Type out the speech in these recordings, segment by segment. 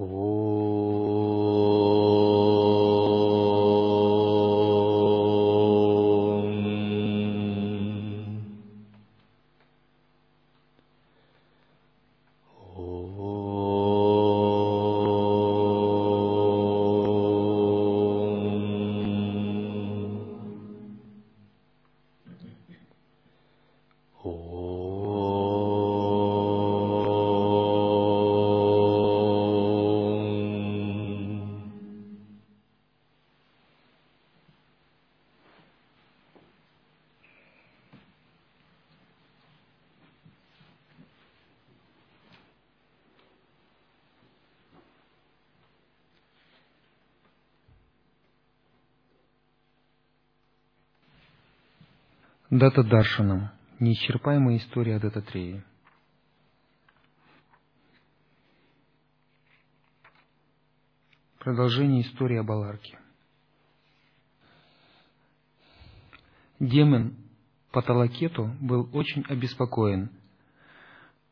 おお。Дата Даршанам. Неисчерпаемая история Дататреи. Продолжение истории об Аларке. Демон Паталакету был очень обеспокоен.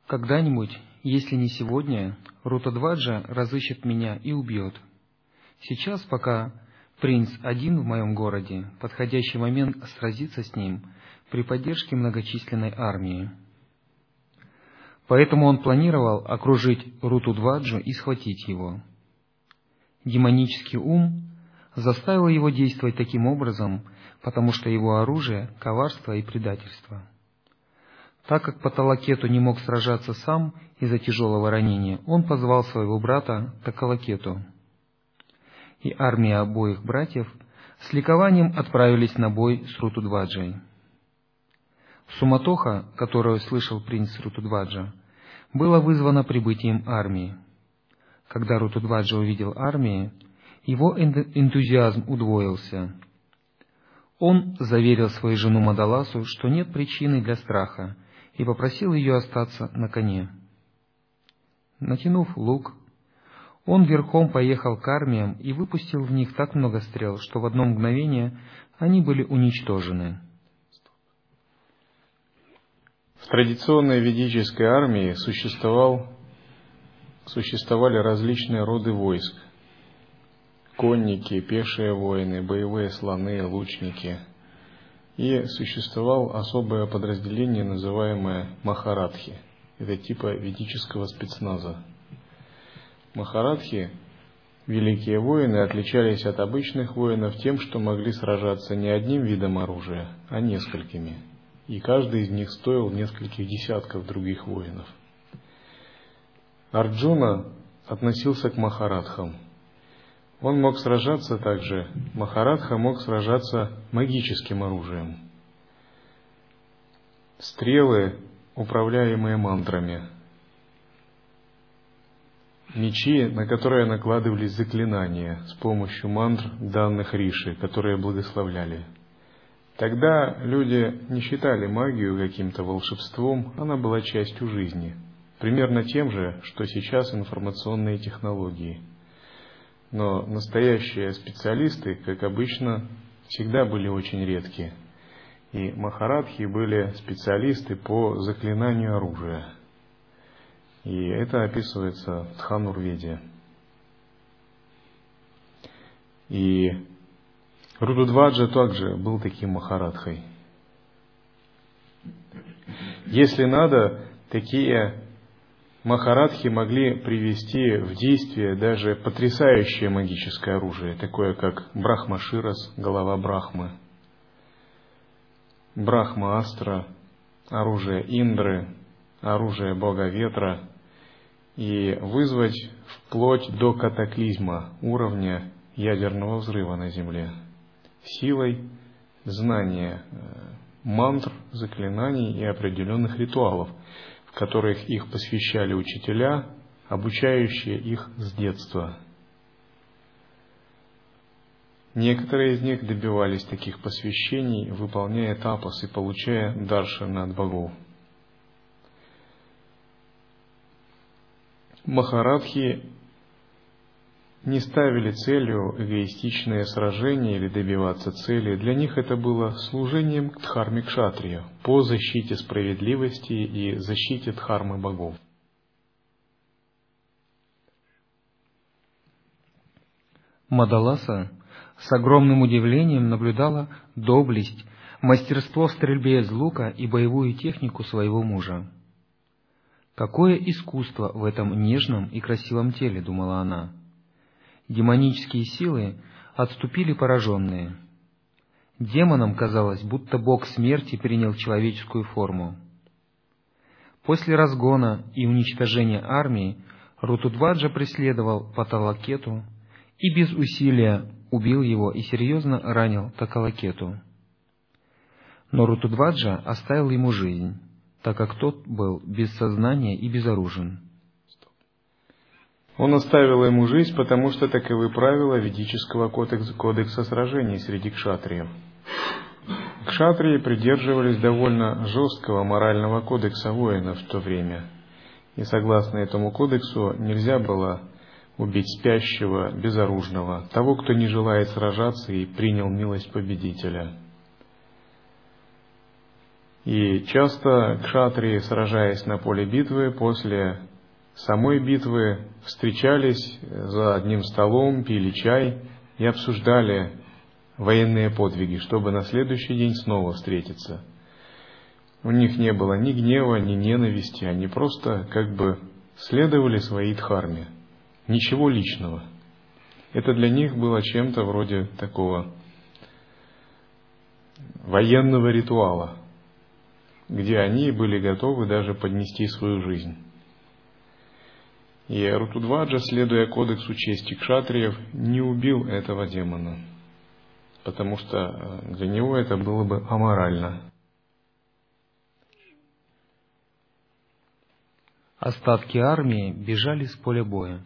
Когда-нибудь, если не сегодня, Рутадваджа разыщет меня и убьет. Сейчас, пока принц один в моем городе, подходящий момент сразиться с ним при поддержке многочисленной армии. Поэтому он планировал окружить Рутудваджу и схватить его. Демонический ум заставил его действовать таким образом, потому что его оружие — коварство и предательство. Так как Паталакету не мог сражаться сам из-за тяжелого ранения, он позвал своего брата Такалакету — и армия обоих братьев с ликованием отправились на бой с Рутудваджей. Суматоха, которую слышал принц Рутудваджа, была вызвана прибытием армии. Когда Рутудваджа увидел армии, его энтузиазм удвоился. Он заверил свою жену Мадаласу, что нет причины для страха, и попросил ее остаться на коне. Натянув лук, он верхом поехал к армиям и выпустил в них так много стрел, что в одно мгновение они были уничтожены. В традиционной ведической армии существовал, существовали различные роды войск. Конники, пешие воины, боевые слоны, лучники. И существовало особое подразделение, называемое Махарадхи. Это типа ведического спецназа – Махарадхи, великие воины, отличались от обычных воинов тем, что могли сражаться не одним видом оружия, а несколькими, и каждый из них стоил нескольких десятков других воинов. Арджуна относился к Махарадхам. Он мог сражаться также, Махарадха мог сражаться магическим оружием. Стрелы, управляемые мантрами – мечи, на которые накладывались заклинания с помощью мантр данных Риши, которые благословляли. Тогда люди не считали магию каким-то волшебством, она была частью жизни, примерно тем же, что сейчас информационные технологии. Но настоящие специалисты, как обычно, всегда были очень редки. И махарадхи были специалисты по заклинанию оружия – и это описывается в Дханурведе. И Рудудваджа также был таким махарадхой. Если надо, такие махарадхи могли привести в действие даже потрясающее магическое оружие, такое как Брахмаширас, голова Брахмы, Брахма Астра, оружие Индры, оружие Бога Ветра – и вызвать вплоть до катаклизма уровня ядерного взрыва на Земле силой знания э, мантр, заклинаний и определенных ритуалов, в которых их посвящали учителя, обучающие их с детства. Некоторые из них добивались таких посвящений, выполняя тапос и получая даршаны от богов – Махарадхи не ставили целью эгоистичное сражение или добиваться цели. Для них это было служением к дхарме кшатрия по защите справедливости и защите дхармы богов. Мадаласа с огромным удивлением наблюдала доблесть, мастерство в стрельбе из лука и боевую технику своего мужа. Какое искусство в этом нежном и красивом теле, думала она. Демонические силы отступили пораженные. Демонам казалось, будто бог смерти принял человеческую форму. После разгона и уничтожения армии Рутудваджа преследовал Паталакету и без усилия убил его и серьезно ранил Такалакету. Но Рутудваджа оставил ему жизнь, так как тот был без сознания и безоружен. Он оставил ему жизнь, потому что таковы правила ведического кодекса, кодекса сражений среди кшатриев – Кшатрии придерживались довольно жесткого морального кодекса воинов в то время, и согласно этому кодексу нельзя было убить спящего, безоружного, того, кто не желает сражаться и принял милость победителя. И часто кшатрии, сражаясь на поле битвы, после самой битвы встречались за одним столом, пили чай и обсуждали военные подвиги, чтобы на следующий день снова встретиться. У них не было ни гнева, ни ненависти, они просто как бы следовали своей дхарме. Ничего личного. Это для них было чем-то вроде такого военного ритуала, где они были готовы даже поднести свою жизнь. И Рутудваджа, следуя кодексу чести кшатриев, не убил этого демона – потому что э, для него это было бы аморально. Остатки армии бежали с поля боя.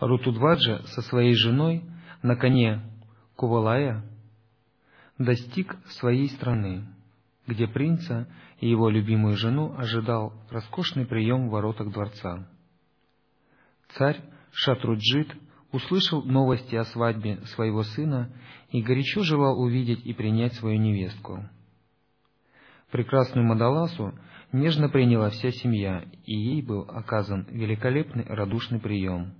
Рутудваджа со своей женой на коне Кувалая достиг своей страны, где принца и его любимую жену ожидал роскошный прием в воротах дворца. Царь Шатруджит услышал новости о свадьбе своего сына и горячо желал увидеть и принять свою невестку. Прекрасную Мадаласу нежно приняла вся семья, и ей был оказан великолепный радушный прием.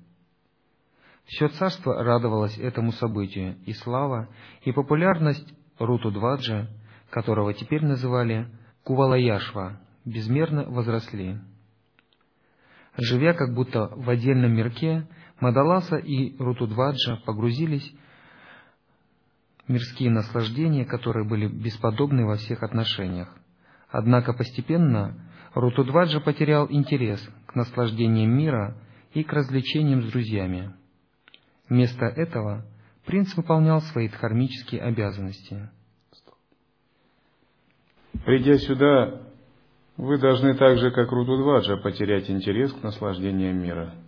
Все царство радовалось этому событию, и слава, и популярность Руту-Дваджа, которого теперь называли Кувалаяшва, безмерно возросли. Живя как будто в отдельном мирке, Мадаласа и Рутудваджа погрузились в мирские наслаждения, которые были бесподобны во всех отношениях. Однако постепенно Рутудваджа потерял интерес к наслаждениям мира и к развлечениям с друзьями. Вместо этого принц выполнял свои дхармические обязанности. Придя сюда, вы должны так же, как Рутудваджа, потерять интерес к наслаждениям мира –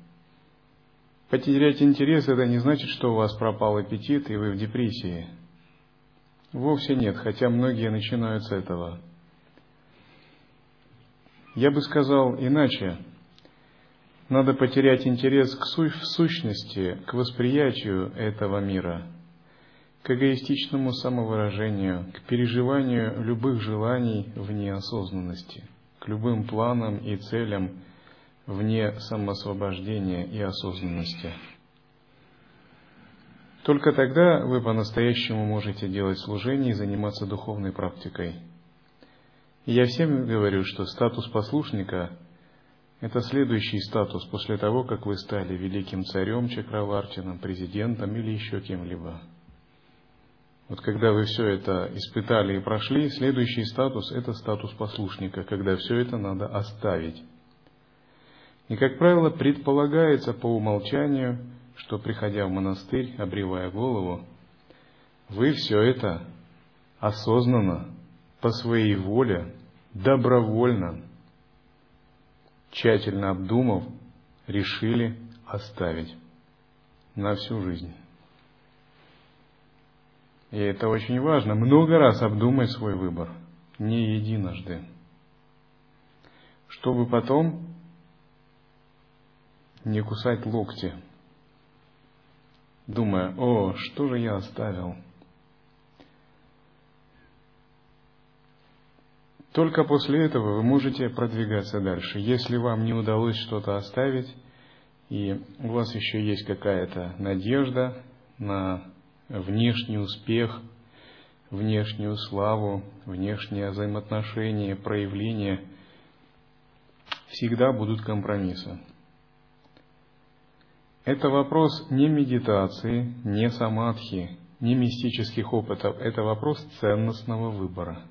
Потерять интерес – это не значит, что у вас пропал аппетит и вы в депрессии. Вовсе нет, хотя многие начинают с этого. Я бы сказал иначе. Надо потерять интерес к су- в сущности, к восприятию этого мира, к эгоистичному самовыражению, к переживанию любых желаний в неосознанности, к любым планам и целям – вне самоосвобождения и осознанности. Только тогда вы по-настоящему можете делать служение и заниматься духовной практикой. И я всем говорю, что статус послушника – это следующий статус после того, как вы стали великим царем, чакравартином, президентом или еще кем-либо. Вот когда вы все это испытали и прошли, следующий статус – это статус послушника, когда все это надо оставить и, как правило, предполагается по умолчанию, что, приходя в монастырь, обревая голову, вы все это осознанно, по своей воле, добровольно, тщательно обдумав, решили оставить на всю жизнь. И это очень важно, много раз обдумать свой выбор, не единожды, чтобы потом не кусать локти, думая, о, что же я оставил. Только после этого вы можете продвигаться дальше. Если вам не удалось что-то оставить, и у вас еще есть какая-то надежда, на внешний успех, внешнюю славу, внешние взаимоотношения, проявления, всегда будут компромиссы. Это вопрос не медитации, не самадхи, не мистических опытов, это вопрос ценностного выбора.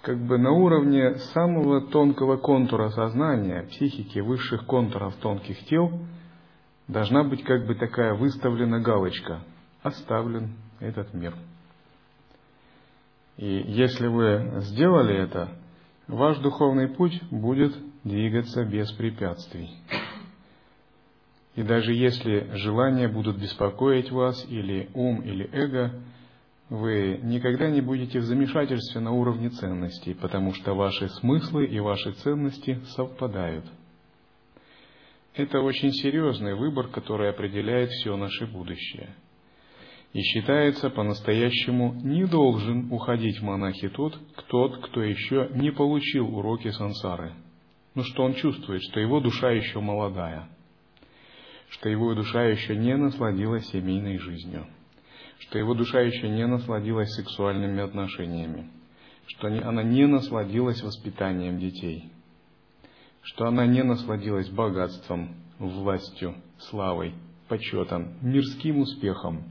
Как бы на уровне самого тонкого контура сознания, психики, высших контуров тонких тел, должна быть как бы такая выставлена галочка «Оставлен этот мир». И если вы сделали это, ваш духовный путь будет двигаться без препятствий. И даже если желания будут беспокоить вас, или ум, или эго, вы никогда не будете в замешательстве на уровне ценностей, потому что ваши смыслы и ваши ценности совпадают. Это очень серьезный выбор, который определяет все наше будущее. И считается по-настоящему не должен уходить в монахи тот, тот, кто еще не получил уроки сансары. Ну что он чувствует, что его душа еще молодая – что его душа еще не насладилась семейной жизнью, что его душа еще не насладилась сексуальными отношениями, что она не насладилась воспитанием детей, что она не насладилась богатством, властью, славой, почетом, мирским успехом.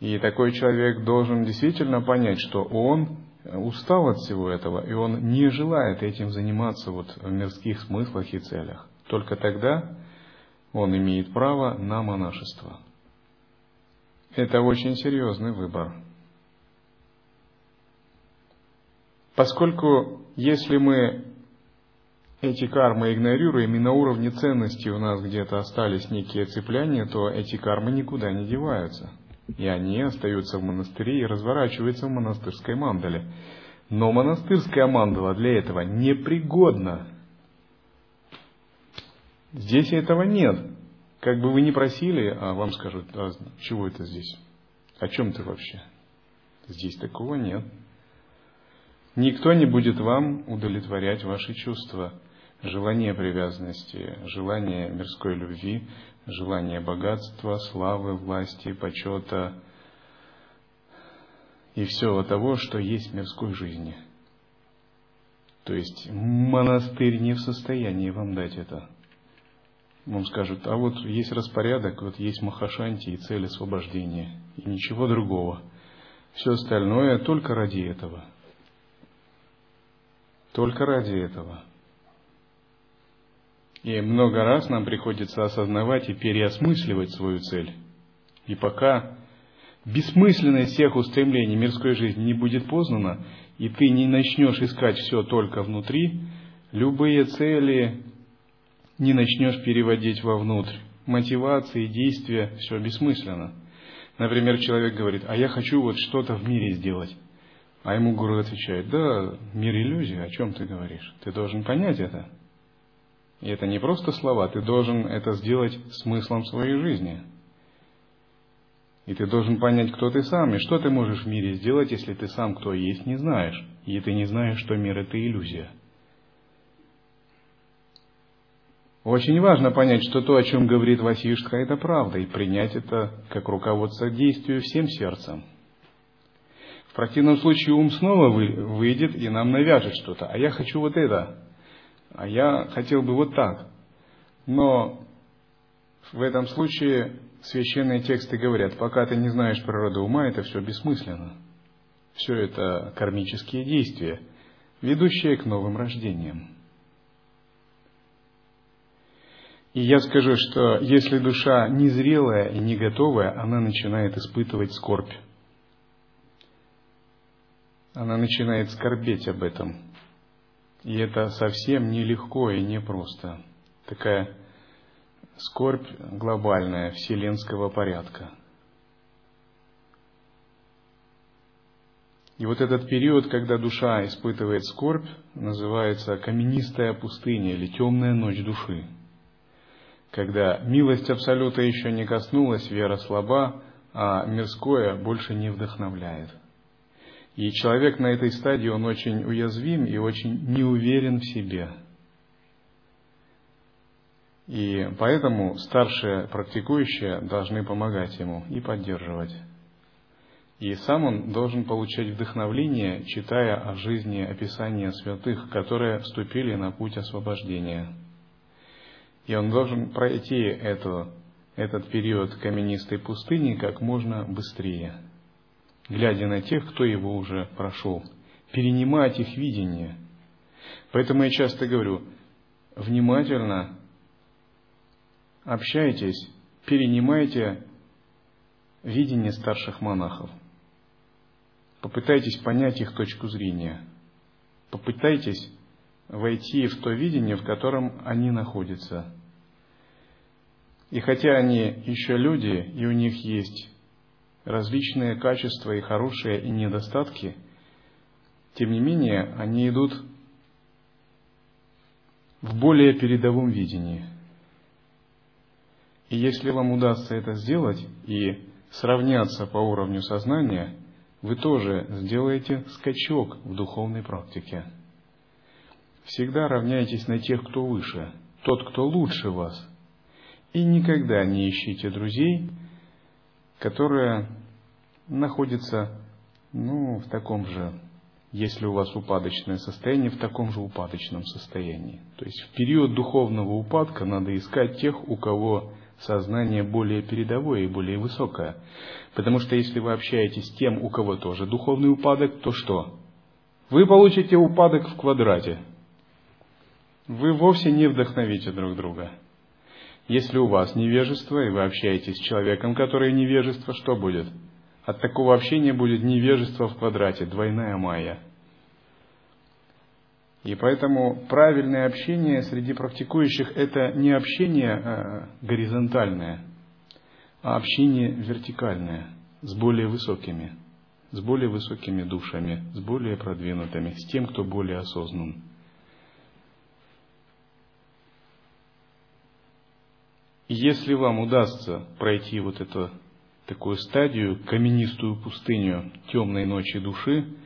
И такой человек должен действительно понять, что он устал от всего этого, и он не желает этим заниматься вот в мирских смыслах и целях. Только тогда он имеет право на монашество. Это очень серьезный выбор. Поскольку если мы эти кармы игнорируем, и на уровне ценности у нас где-то остались некие цепляния, то эти кармы никуда не деваются. И они остаются в монастыре и разворачиваются в монастырской мандале. Но монастырская мандала для этого непригодна. Здесь этого нет. Как бы вы ни просили, а вам скажут, а чего это здесь? О чем ты вообще? Здесь такого нет. Никто не будет вам удовлетворять ваши чувства, желание привязанности, желание мирской любви, желание богатства, славы, власти, почета и всего того, что есть в мирской жизни. То есть монастырь не в состоянии вам дать это вам скажут, а вот есть распорядок, вот есть Махашанти и цель освобождения, и ничего другого. Все остальное только ради этого. Только ради этого. И много раз нам приходится осознавать и переосмысливать свою цель. И пока бессмысленность всех устремлений мирской жизни не будет познана, и ты не начнешь искать все только внутри, любые цели, не начнешь переводить вовнутрь. Мотивации, действия, все бессмысленно. Например, человек говорит, а я хочу вот что-то в мире сделать. А ему гуру отвечает, да, мир иллюзий, о чем ты говоришь? Ты должен понять это. И это не просто слова, ты должен это сделать смыслом своей жизни. И ты должен понять, кто ты сам, и что ты можешь в мире сделать, если ты сам кто есть не знаешь, и ты не знаешь, что мир это иллюзия. Очень важно понять, что то, о чем говорит Васиштха, это правда, и принять это как руководство действию всем сердцем. В противном случае ум снова выйдет и нам навяжет что-то. А я хочу вот это. А я хотел бы вот так. Но в этом случае священные тексты говорят, пока ты не знаешь природу ума, это все бессмысленно. Все это кармические действия, ведущие к новым рождениям. И я скажу, что если душа незрелая и не готовая, она начинает испытывать скорбь. Она начинает скорбеть об этом. И это совсем нелегко и непросто. Такая скорбь глобальная, вселенского порядка. И вот этот период, когда душа испытывает скорбь, называется каменистая пустыня или темная ночь души когда милость Абсолюта еще не коснулась, вера слаба, а мирское больше не вдохновляет. И человек на этой стадии, он очень уязвим и очень неуверен в себе. И поэтому старшие практикующие должны помогать ему и поддерживать. И сам он должен получать вдохновление, читая о жизни описания святых, которые вступили на путь освобождения. И он должен пройти эту, этот период каменистой пустыни как можно быстрее, глядя на тех, кто его уже прошел, перенимать их видение. Поэтому я часто говорю, внимательно общайтесь, перенимайте видение старших монахов. Попытайтесь понять их точку зрения. Попытайтесь войти в то видение, в котором они находятся. И хотя они еще люди, и у них есть различные качества и хорошие, и недостатки, тем не менее они идут в более передовом видении. И если вам удастся это сделать и сравняться по уровню сознания – вы тоже сделаете скачок в духовной практике. Всегда равняйтесь на тех, кто выше, тот, кто лучше вас. И никогда не ищите друзей, которые находятся ну, в таком же, если у вас упадочное состояние, в таком же упадочном состоянии. То есть в период духовного упадка надо искать тех, у кого сознание более передовое и более высокое. Потому что если вы общаетесь с тем, у кого тоже духовный упадок, то что? Вы получите упадок в квадрате. Вы вовсе не вдохновите друг друга. Если у вас невежество, и вы общаетесь с человеком, который невежество, что будет? От такого общения будет невежество в квадрате, двойная майя – и поэтому правильное общение среди практикующих – это не общение а, горизонтальное, а общение вертикальное, с более высокими, с более высокими душами, с более продвинутыми, с тем, кто более осознан. Если вам удастся пройти вот эту такую стадию, каменистую пустыню темной ночи души,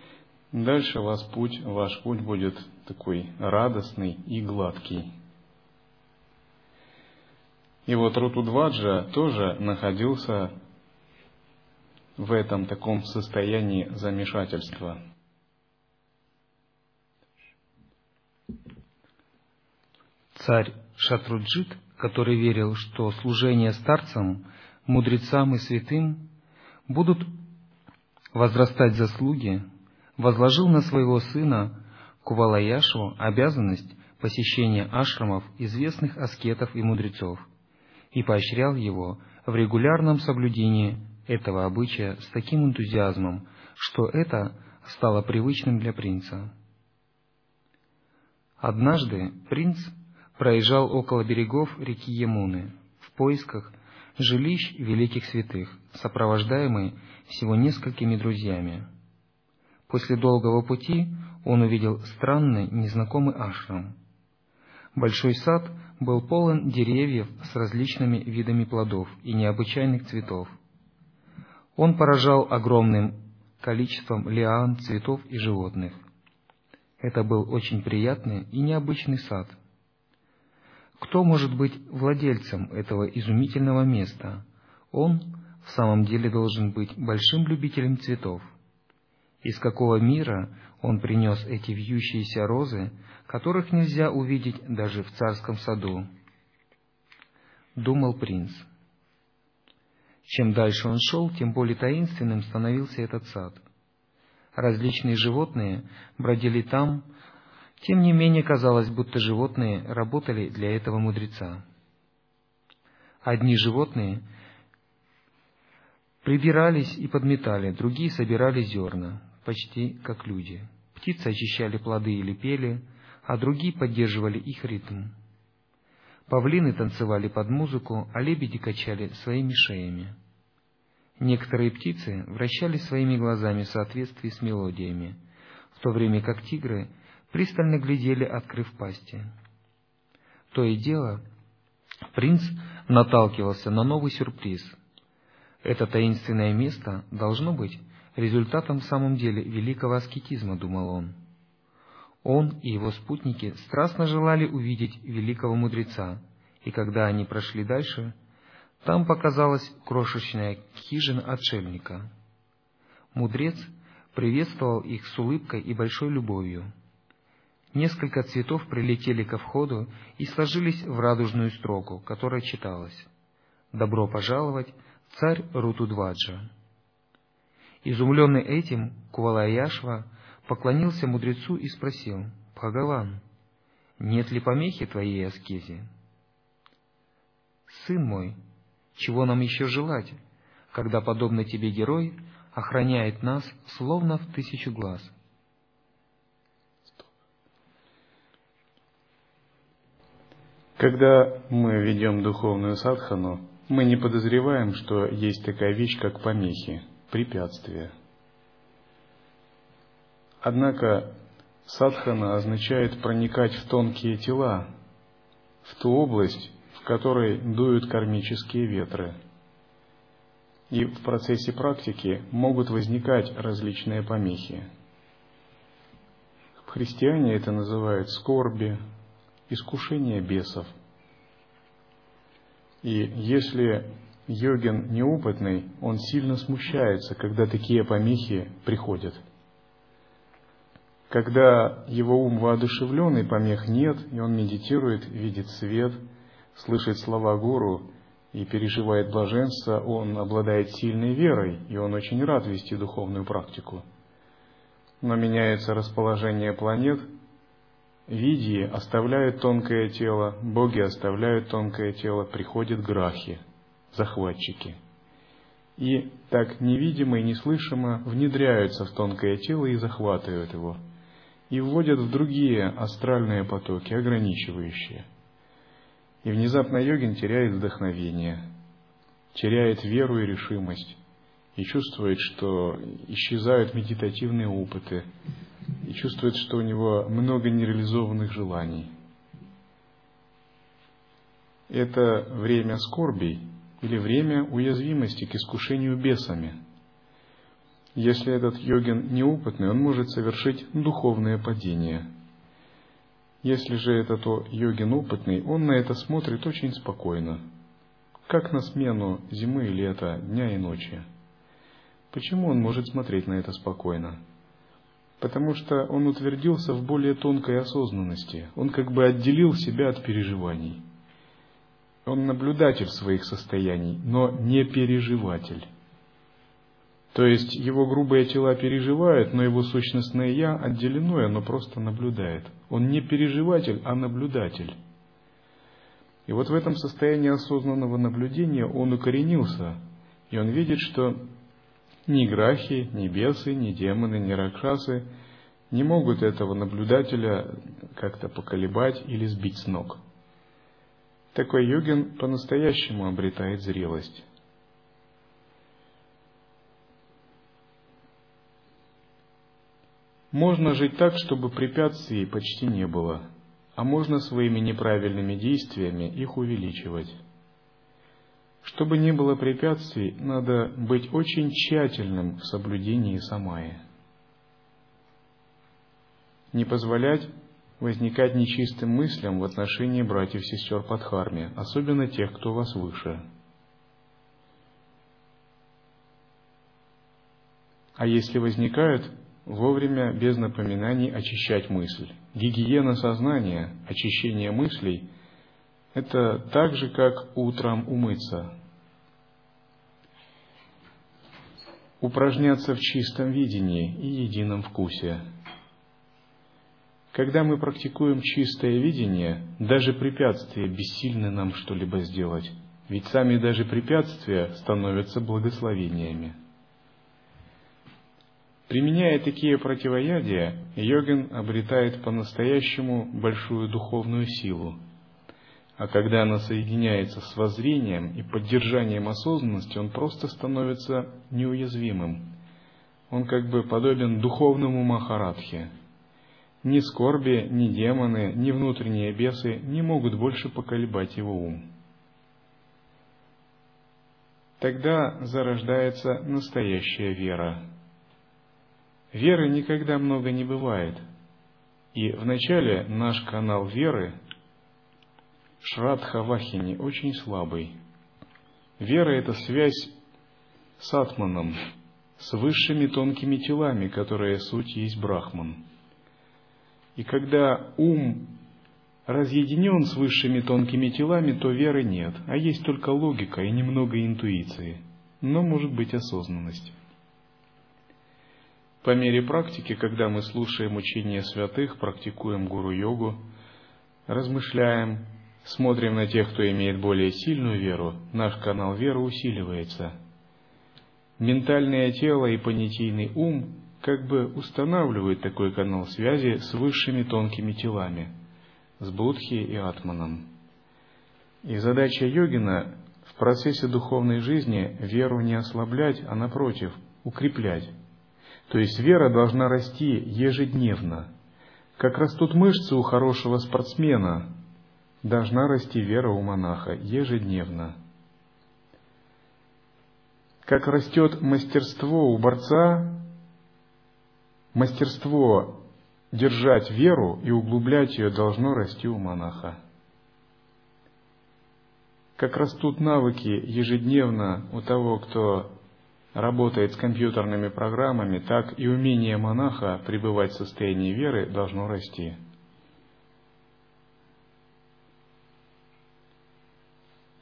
дальше вас путь, ваш путь будет такой радостный и гладкий. И вот Рутудваджа тоже находился в этом таком состоянии замешательства. Царь Шатруджит, который верил, что служение старцам, мудрецам и святым будут возрастать заслуги, возложил на своего сына Кувалаяшу обязанность посещения ашрамов известных аскетов и мудрецов и поощрял его в регулярном соблюдении этого обычая с таким энтузиазмом, что это стало привычным для принца. Однажды принц проезжал около берегов реки Емуны в поисках жилищ великих святых, сопровождаемый всего несколькими друзьями. После долгого пути он увидел странный, незнакомый ашрам. Большой сад был полон деревьев с различными видами плодов и необычайных цветов. Он поражал огромным количеством лиан, цветов и животных. Это был очень приятный и необычный сад. Кто может быть владельцем этого изумительного места? Он в самом деле должен быть большим любителем цветов. Из какого мира он принес эти вьющиеся розы, которых нельзя увидеть даже в царском саду? Думал принц. Чем дальше он шел, тем более таинственным становился этот сад. Различные животные бродили там, тем не менее казалось, будто животные работали для этого мудреца. Одни животные прибирались и подметали, другие собирали зерна, почти как люди. Птицы очищали плоды или пели, а другие поддерживали их ритм. Павлины танцевали под музыку, а лебеди качали своими шеями. Некоторые птицы вращали своими глазами в соответствии с мелодиями, в то время как тигры пристально глядели, открыв пасти. То и дело, принц наталкивался на новый сюрприз. Это таинственное место должно быть результатом в самом деле великого аскетизма, думал он. Он и его спутники страстно желали увидеть великого мудреца и когда они прошли дальше, там показалась крошечная хижина отшельника. Мудрец приветствовал их с улыбкой и большой любовью. Несколько цветов прилетели ко входу и сложились в радужную строку, которая читалась «Добро пожаловать, царь Рутудваджа». Изумленный этим, Кувалаяшва поклонился мудрецу и спросил, «Бхагаван, нет ли помехи твоей аскезе?» «Сын мой, чего нам еще желать, когда подобный тебе герой охраняет нас словно в тысячу глаз?» Когда мы ведем духовную садхану, мы не подозреваем, что есть такая вещь, как помехи, препятствия. Однако садхана означает проникать в тонкие тела, в ту область, в которой дуют кармические ветры. И в процессе практики могут возникать различные помехи. Христиане это называют скорби, искушение бесов. И если йогин неопытный, он сильно смущается, когда такие помехи приходят. Когда его ум воодушевленный, помех нет, и он медитирует, видит свет, слышит слова гуру и переживает блаженство, он обладает сильной верой, и он очень рад вести духовную практику. Но меняется расположение планет – Видии оставляют тонкое тело, боги оставляют тонкое тело, приходят грахи, захватчики. И так невидимо и неслышимо внедряются в тонкое тело и захватывают его. И вводят в другие астральные потоки, ограничивающие. И внезапно йогин теряет вдохновение, теряет веру и решимость, и чувствует, что исчезают медитативные опыты, и чувствует, что у него много нереализованных желаний. Это время скорбей или время уязвимости к искушению бесами. Если этот йогин неопытный, он может совершить духовное падение. Если же этот йогин опытный, он на это смотрит очень спокойно, как на смену зимы и лета, дня и ночи. Почему он может смотреть на это спокойно? Потому что он утвердился в более тонкой осознанности. Он как бы отделил себя от переживаний. Он наблюдатель своих состояний, но не переживатель. То есть его грубые тела переживают, но его сущностное «я» отделено, и оно просто наблюдает. Он не переживатель, а наблюдатель. И вот в этом состоянии осознанного наблюдения он укоренился, и он видит, что ни грахи, ни бесы, ни демоны, ни ракшасы не могут этого наблюдателя как-то поколебать или сбить с ног. Такой йогин по-настоящему обретает зрелость. Можно жить так, чтобы препятствий почти не было, а можно своими неправильными действиями их увеличивать. Чтобы не было препятствий, надо быть очень тщательным в соблюдении самая. Не позволять возникать нечистым мыслям в отношении братьев и сестер под харме, особенно тех, кто вас выше. А если возникают, вовремя, без напоминаний, очищать мысль. Гигиена сознания, очищение мыслей – это так же, как утром умыться. Упражняться в чистом видении и едином вкусе. Когда мы практикуем чистое видение, даже препятствия бессильны нам что-либо сделать, ведь сами даже препятствия становятся благословениями. Применяя такие противоядия, йогин обретает по-настоящему большую духовную силу – а когда она соединяется с воззрением и поддержанием осознанности, он просто становится неуязвимым. Он как бы подобен духовному Махарадхе. Ни скорби, ни демоны, ни внутренние бесы не могут больше поколебать его ум. Тогда зарождается настоящая вера. Веры никогда много не бывает. И вначале наш канал веры Шрадха Вахини очень слабый. Вера – это связь с Атманом, с высшими тонкими телами, которые суть есть Брахман. И когда ум разъединен с высшими тонкими телами, то веры нет, а есть только логика и немного интуиции, но может быть осознанность. По мере практики, когда мы слушаем учения святых, практикуем гуру-йогу, размышляем, смотрим на тех, кто имеет более сильную веру, наш канал веры усиливается. Ментальное тело и понятийный ум как бы устанавливают такой канал связи с высшими тонкими телами, с Будхи и Атманом. И задача йогина в процессе духовной жизни веру не ослаблять, а напротив, укреплять. То есть вера должна расти ежедневно. Как растут мышцы у хорошего спортсмена, должна расти вера у монаха ежедневно. Как растет мастерство у борца, мастерство держать веру и углублять ее должно расти у монаха. Как растут навыки ежедневно у того, кто работает с компьютерными программами, так и умение монаха пребывать в состоянии веры должно расти.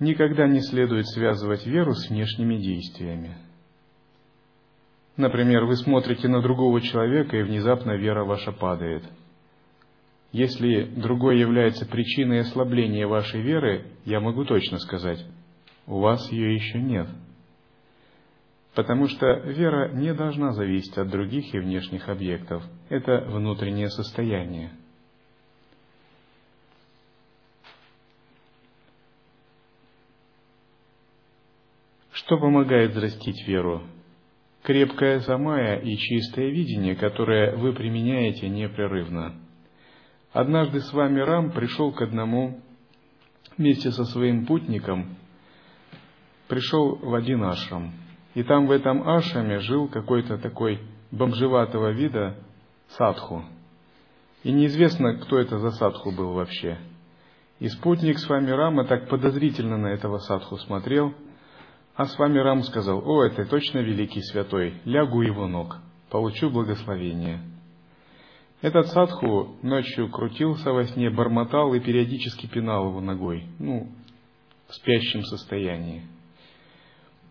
Никогда не следует связывать веру с внешними действиями. Например, вы смотрите на другого человека, и внезапно вера ваша падает. Если другой является причиной ослабления вашей веры, я могу точно сказать, у вас ее еще нет. Потому что вера не должна зависеть от других и внешних объектов. Это внутреннее состояние – Что помогает взрастить веру? Крепкая самая и чистое видение, которое вы применяете непрерывно. Однажды с вами Рам пришел к одному вместе со своим путником, пришел в один ашрам. И там в этом ашраме жил какой-то такой бомжеватого вида садху. И неизвестно, кто это за садху был вообще. И спутник с вами Рама так подозрительно на этого садху смотрел – а с вами Рам сказал, о, это точно великий святой, лягу его ног, получу благословение. Этот садху ночью крутился во сне, бормотал и периодически пинал его ногой, ну, в спящем состоянии.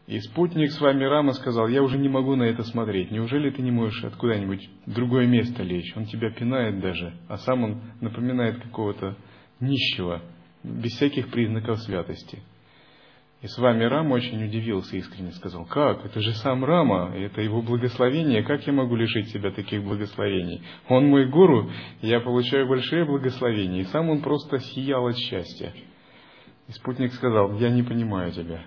И спутник с вами Рама сказал, я уже не могу на это смотреть, неужели ты не можешь откуда-нибудь в другое место лечь? Он тебя пинает даже, а сам он напоминает какого-то нищего, без всяких признаков святости – и с вами Рама очень удивился, искренне сказал, как? Это же сам Рама, это его благословение, как я могу лишить себя таких благословений? Он мой гуру, я получаю большие благословения, и сам он просто сиял от счастья. И спутник сказал, я не понимаю тебя,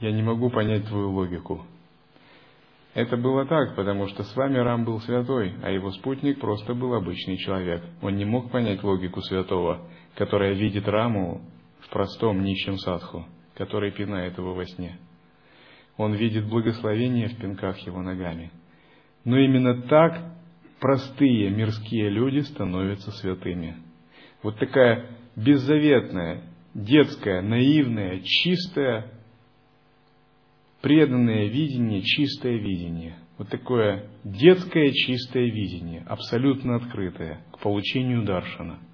я не могу понять твою логику. Это было так, потому что с вами Рам был святой, а его спутник просто был обычный человек. Он не мог понять логику святого, которая видит Раму в простом нищем садху который пинает его во сне. Он видит благословение в пинках его ногами. Но именно так простые мирские люди становятся святыми. Вот такая беззаветная, детская, наивная, чистая, преданное видение, чистое видение. Вот такое детское чистое видение, абсолютно открытое к получению даршана –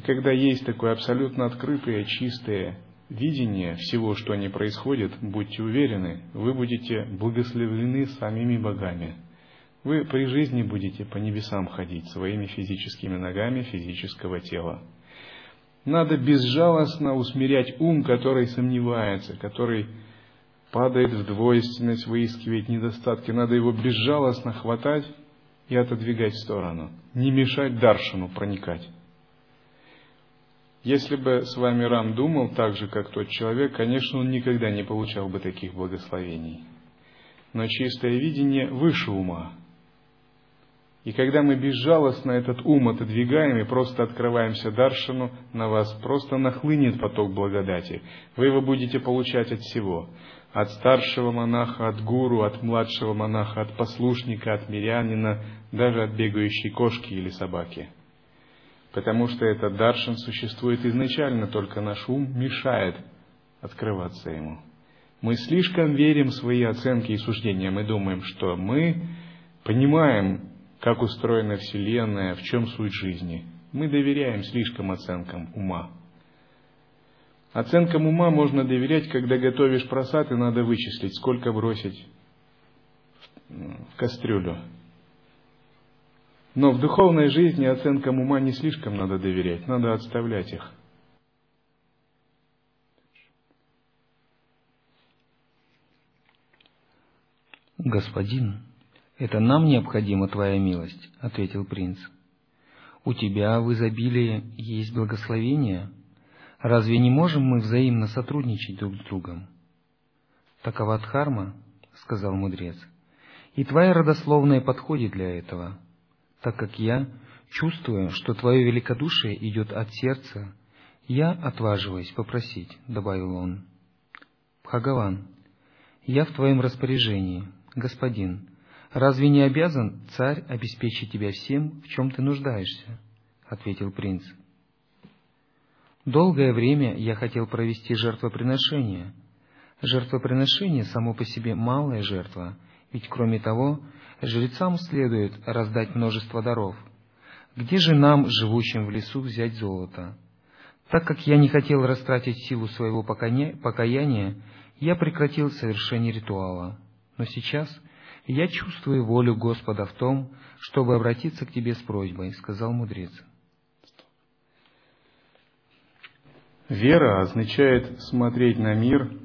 и когда есть такое абсолютно открытое, чистое видение всего, что не происходит, будьте уверены, вы будете благословлены самими богами. Вы при жизни будете по небесам ходить своими физическими ногами физического тела. Надо безжалостно усмирять ум, который сомневается, который падает в двойственность, выискивает недостатки. Надо его безжалостно хватать и отодвигать в сторону. Не мешать Даршину проникать. Если бы с вами Рам думал так же, как тот человек, конечно, он никогда не получал бы таких благословений. Но чистое видение выше ума. И когда мы безжалостно этот ум отодвигаем и просто открываемся Даршину, на вас просто нахлынет поток благодати. Вы его будете получать от всего. От старшего монаха, от гуру, от младшего монаха, от послушника, от мирянина, даже от бегающей кошки или собаки – потому что этот даршан существует изначально, только наш ум мешает открываться ему. Мы слишком верим в свои оценки и суждения. Мы думаем, что мы понимаем, как устроена Вселенная, в чем суть жизни. Мы доверяем слишком оценкам ума. Оценкам ума можно доверять, когда готовишь просад, и надо вычислить, сколько бросить в кастрюлю. Но в духовной жизни оценкам ума не слишком надо доверять, надо отставлять их. «Господин, это нам необходима твоя милость», — ответил принц. «У тебя в изобилии есть благословение. Разве не можем мы взаимно сотрудничать друг с другом?» «Такова дхарма», — сказал мудрец, — «и твоя родословная подходит для этого, так как я чувствую, что твое великодушие идет от сердца, я отваживаюсь попросить», — добавил он. «Бхагаван, я в твоем распоряжении, господин, разве не обязан царь обеспечить тебя всем, в чем ты нуждаешься? — ответил принц. Долгое время я хотел провести жертвоприношение. Жертвоприношение само по себе малая жертва, ведь кроме того, жрецам следует раздать множество даров. Где же нам, живущим в лесу, взять золото? Так как я не хотел растратить силу своего покаяния, я прекратил совершение ритуала но сейчас я чувствую волю Господа в том, чтобы обратиться к тебе с просьбой, сказал мудрец. Вера означает смотреть на мир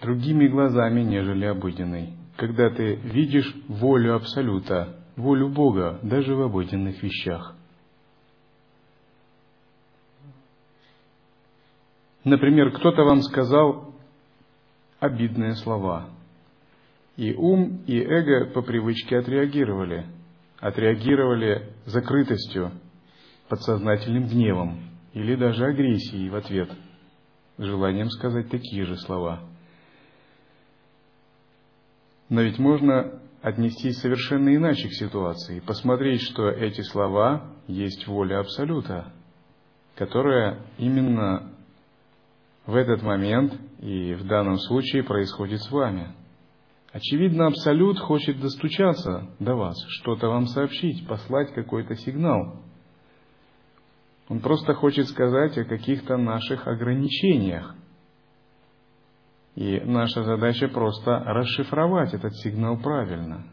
другими глазами, нежели обыденной. Когда ты видишь волю Абсолюта, волю Бога, даже в обыденных вещах. Например, кто-то вам сказал, обидные слова. И ум, и эго по привычке отреагировали. Отреагировали закрытостью, подсознательным гневом или даже агрессией в ответ, желанием сказать такие же слова. Но ведь можно отнестись совершенно иначе к ситуации, посмотреть, что эти слова есть воля Абсолюта, которая именно в этот момент и в данном случае происходит с вами. Очевидно, Абсолют хочет достучаться до вас, что-то вам сообщить, послать какой-то сигнал. Он просто хочет сказать о каких-то наших ограничениях. И наша задача просто расшифровать этот сигнал правильно.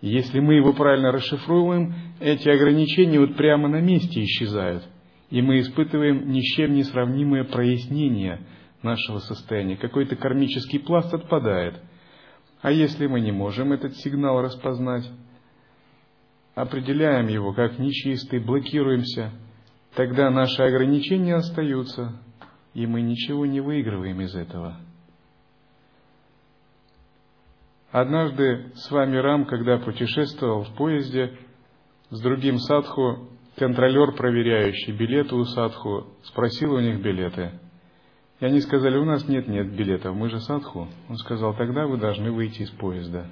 Если мы его правильно расшифруем, эти ограничения вот прямо на месте исчезают – и мы испытываем ни с чем не сравнимое прояснение нашего состояния. Какой-то кармический пласт отпадает. А если мы не можем этот сигнал распознать, определяем его как нечистый, блокируемся, тогда наши ограничения остаются, и мы ничего не выигрываем из этого. Однажды с вами Рам, когда путешествовал в поезде с другим садху, контролер, проверяющий билеты у садху, спросил у них билеты. И они сказали, у нас нет, нет билетов, мы же садху. Он сказал, тогда вы должны выйти из поезда.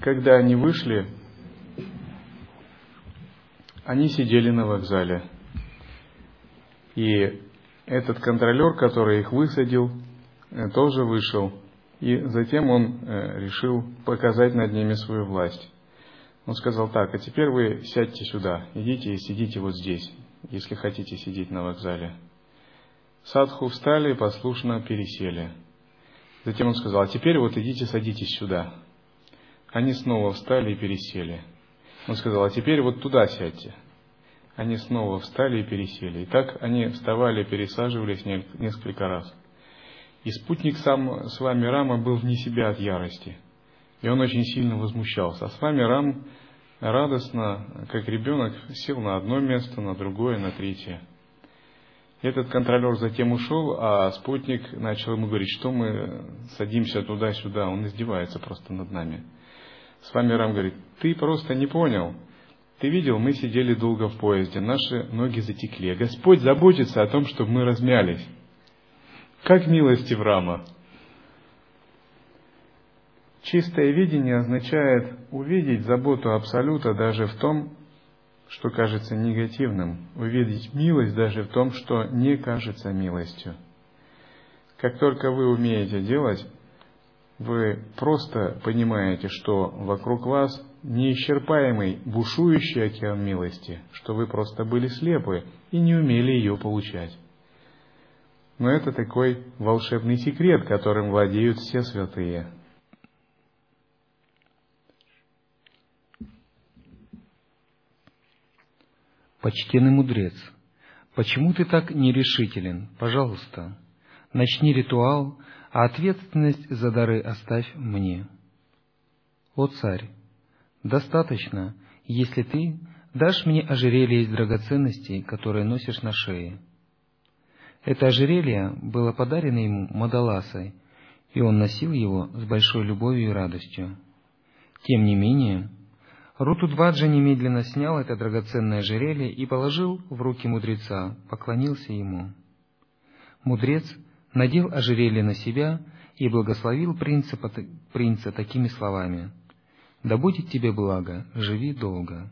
Когда они вышли, они сидели на вокзале. И этот контролер, который их высадил, э, тоже вышел. И затем он э, решил показать над ними свою власть. Он сказал так, а теперь вы сядьте сюда, идите и сидите вот здесь, если хотите сидеть на вокзале. Садху встали и послушно пересели. Затем он сказал, а теперь вот идите садитесь сюда. Они снова встали и пересели. Он сказал, а теперь вот туда сядьте. Они снова встали и пересели. И так они вставали, пересаживались несколько раз. И спутник сам с вами Рама был вне себя от ярости. И он очень сильно возмущался. А с вами Рам радостно, как ребенок, сел на одно место, на другое, на третье. Этот контролер затем ушел, а спутник начал ему говорить, что мы садимся туда-сюда, он издевается просто над нами. С вами Рам говорит, ты просто не понял. Ты видел, мы сидели долго в поезде, наши ноги затекли. Господь заботится о том, чтобы мы размялись. Как милости в Рама. Чистое видение означает увидеть заботу Абсолюта даже в том, что кажется негативным, увидеть милость даже в том, что не кажется милостью. Как только вы умеете делать, вы просто понимаете, что вокруг вас неисчерпаемый, бушующий океан милости, что вы просто были слепы и не умели ее получать. Но это такой волшебный секрет, которым владеют все святые – Почтенный мудрец, почему ты так нерешителен? Пожалуйста, начни ритуал, а ответственность за дары оставь мне. О царь, достаточно, если ты дашь мне ожерелье из драгоценностей, которые носишь на шее. Это ожерелье было подарено ему Мадаласой, и он носил его с большой любовью и радостью. Тем не менее, Рутудваджа немедленно снял это драгоценное ожерелье и положил в руки мудреца, поклонился ему. Мудрец надел ожерелье на себя и благословил принца, принца такими словами «Да будет тебе благо, живи долго».